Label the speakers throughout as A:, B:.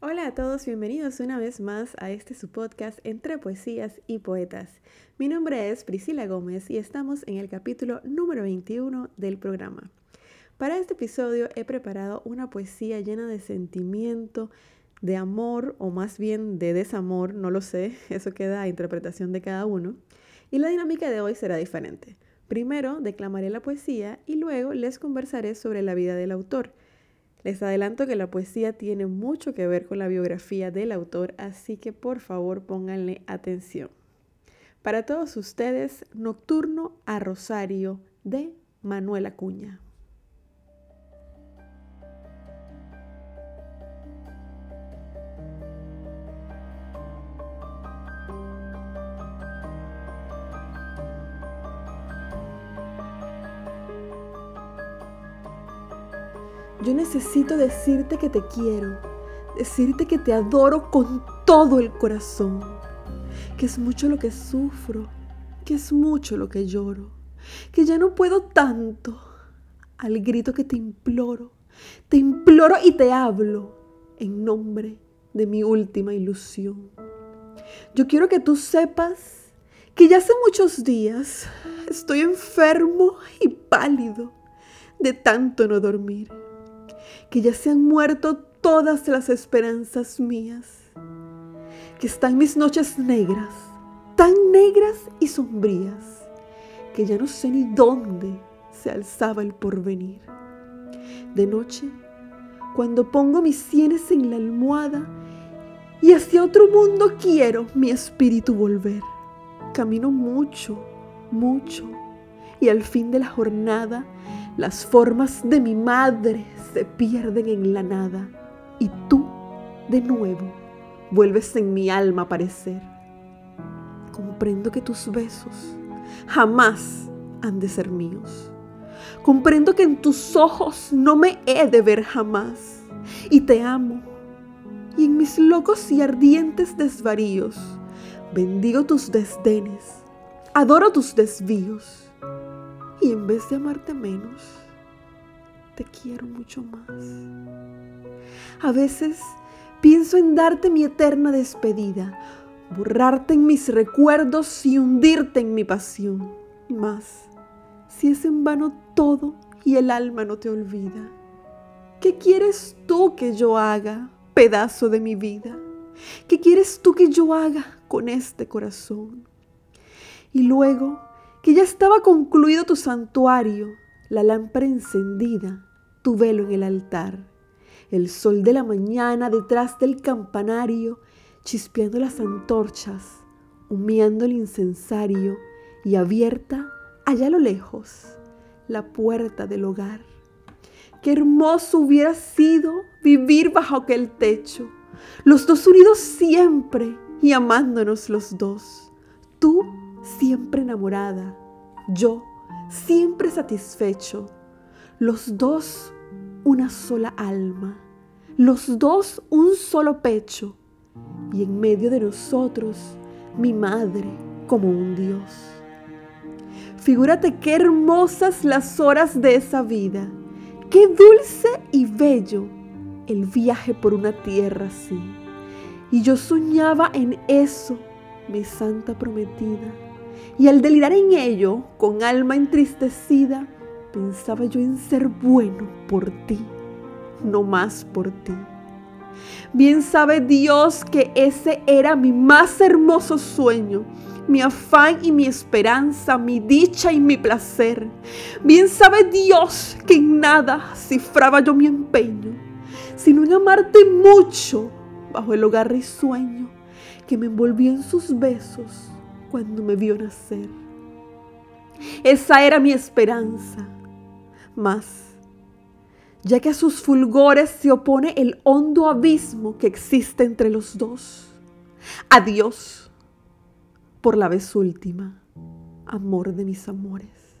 A: Hola a todos, bienvenidos una vez más a este su podcast Entre Poesías y Poetas. Mi nombre es Priscila Gómez y estamos en el capítulo número 21 del programa. Para este episodio he preparado una poesía llena de sentimiento, de amor o más bien de desamor, no lo sé, eso queda a interpretación de cada uno. Y la dinámica de hoy será diferente. Primero declamaré la poesía y luego les conversaré sobre la vida del autor. Les adelanto que la poesía tiene mucho que ver con la biografía del autor, así que por favor pónganle atención. Para todos ustedes, Nocturno a Rosario de Manuel Acuña. Yo necesito decirte que te quiero, decirte que te adoro con todo el corazón, que es mucho lo que sufro, que es mucho lo que lloro, que ya no puedo tanto, al grito que te imploro, te imploro y te hablo en nombre de mi última ilusión. Yo quiero que tú sepas que ya hace muchos días estoy enfermo y pálido de tanto no dormir que ya se han muerto todas las esperanzas mías, que están mis noches negras, tan negras y sombrías, que ya no sé ni dónde se alzaba el porvenir. De noche, cuando pongo mis sienes en la almohada y hacia otro mundo quiero mi espíritu volver, camino mucho, mucho, y al fin de la jornada las formas de mi madre se pierden en la nada y tú, de nuevo, vuelves en mi alma a aparecer. Comprendo que tus besos jamás han de ser míos. Comprendo que en tus ojos no me he de ver jamás. Y te amo. Y en mis locos y ardientes desvaríos, bendigo tus desdenes, adoro tus desvíos y en vez de amarte menos, te quiero mucho más. A veces pienso en darte mi eterna despedida, borrarte en mis recuerdos y hundirte en mi pasión. Mas, si es en vano todo y el alma no te olvida, ¿qué quieres tú que yo haga, pedazo de mi vida? ¿Qué quieres tú que yo haga con este corazón? Y luego que ya estaba concluido tu santuario, la lámpara encendida, tu velo en el altar, el sol de la mañana detrás del campanario, chispeando las antorchas, humeando el incensario y abierta allá a lo lejos la puerta del hogar. Qué hermoso hubiera sido vivir bajo aquel techo, los dos unidos siempre y amándonos los dos, tú siempre enamorada, yo siempre satisfecho, los dos una sola alma, los dos un solo pecho, y en medio de nosotros mi madre como un Dios. Figúrate qué hermosas las horas de esa vida, qué dulce y bello el viaje por una tierra así. Y yo soñaba en eso, mi santa prometida y al delirar en ello, con alma entristecida, pensaba yo en ser bueno por ti, no más por ti. Bien sabe Dios que ese era mi más hermoso sueño, mi afán y mi esperanza, mi dicha y mi placer. Bien sabe Dios que en nada cifraba yo mi empeño, sino en amarte mucho bajo el hogar risueño que me envolvió en sus besos cuando me vio nacer. Esa era mi esperanza. Mas, ya que a sus fulgores se opone el hondo abismo que existe entre los dos, adiós por la vez última, amor de mis amores,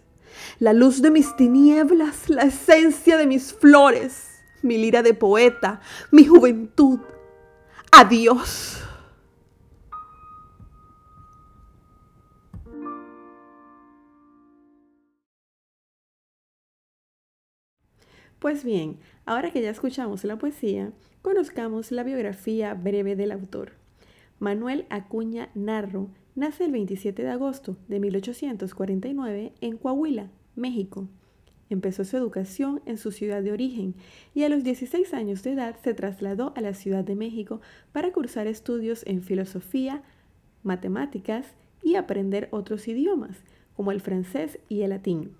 A: la luz de mis tinieblas, la esencia de mis flores, mi lira de poeta, mi juventud. Adiós. Pues bien, ahora que ya escuchamos la poesía, conozcamos la biografía breve del autor. Manuel Acuña Narro nace el 27 de agosto de 1849 en Coahuila, México. Empezó su educación en su ciudad de origen y a los 16 años de edad se trasladó a la Ciudad de México para cursar estudios en filosofía, matemáticas y aprender otros idiomas, como el francés y el latín.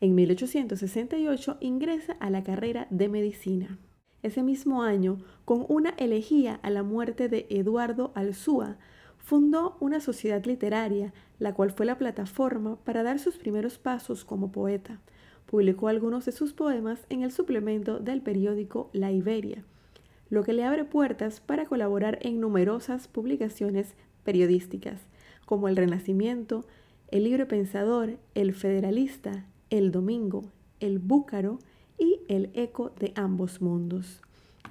A: En 1868 ingresa a la carrera de medicina. Ese mismo año, con una elegía a la muerte de Eduardo Alzúa, fundó una sociedad literaria, la cual fue la plataforma para dar sus primeros pasos como poeta. Publicó algunos de sus poemas en el suplemento del periódico La Iberia, lo que le abre puertas para colaborar en numerosas publicaciones periodísticas, como El Renacimiento, El Libre Pensador, El Federalista, El Domingo, El Búcaro y El Eco de ambos mundos.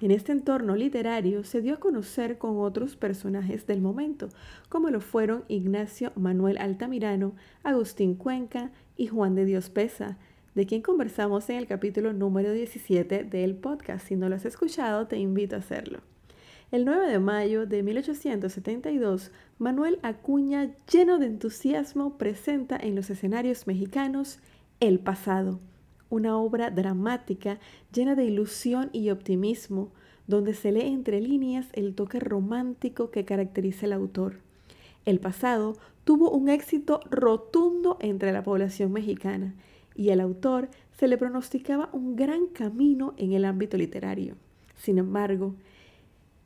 A: En este entorno literario se dio a conocer con otros personajes del momento, como lo fueron Ignacio Manuel Altamirano, Agustín Cuenca y Juan de Dios Pesa, de quien conversamos en el capítulo número 17 del podcast. Si no lo has escuchado, te invito a hacerlo. El 9 de mayo de 1872, Manuel Acuña, lleno de entusiasmo, presenta en los escenarios mexicanos El pasado, una obra dramática llena de ilusión y optimismo, donde se lee entre líneas el toque romántico que caracteriza al autor. El pasado tuvo un éxito rotundo entre la población mexicana y al autor se le pronosticaba un gran camino en el ámbito literario. Sin embargo,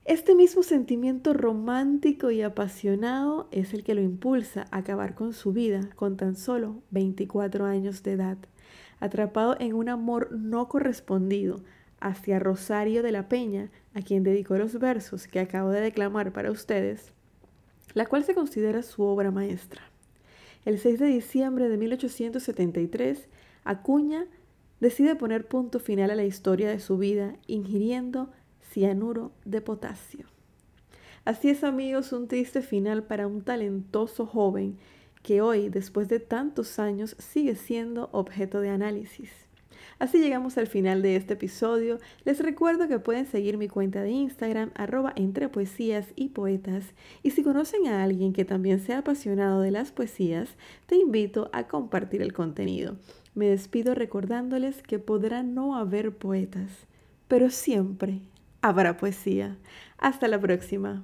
A: este mismo sentimiento romántico y apasionado es el que lo impulsa a acabar con su vida con tan solo 24 años de edad, atrapado en un amor no correspondido hacia Rosario de la Peña, a quien dedicó los versos que acabo de declamar para ustedes, la cual se considera su obra maestra. El 6 de diciembre de 1873, Acuña decide poner punto final a la historia de su vida ingiriendo cianuro de potasio. Así es amigos, un triste final para un talentoso joven que hoy, después de tantos años, sigue siendo objeto de análisis. Así llegamos al final de este episodio. Les recuerdo que pueden seguir mi cuenta de Instagram, arroba entre poesías y poetas. Y si conocen a alguien que también sea apasionado de las poesías, te invito a compartir el contenido. Me despido recordándoles que podrá no haber poetas, pero siempre habrá poesía. Hasta la próxima.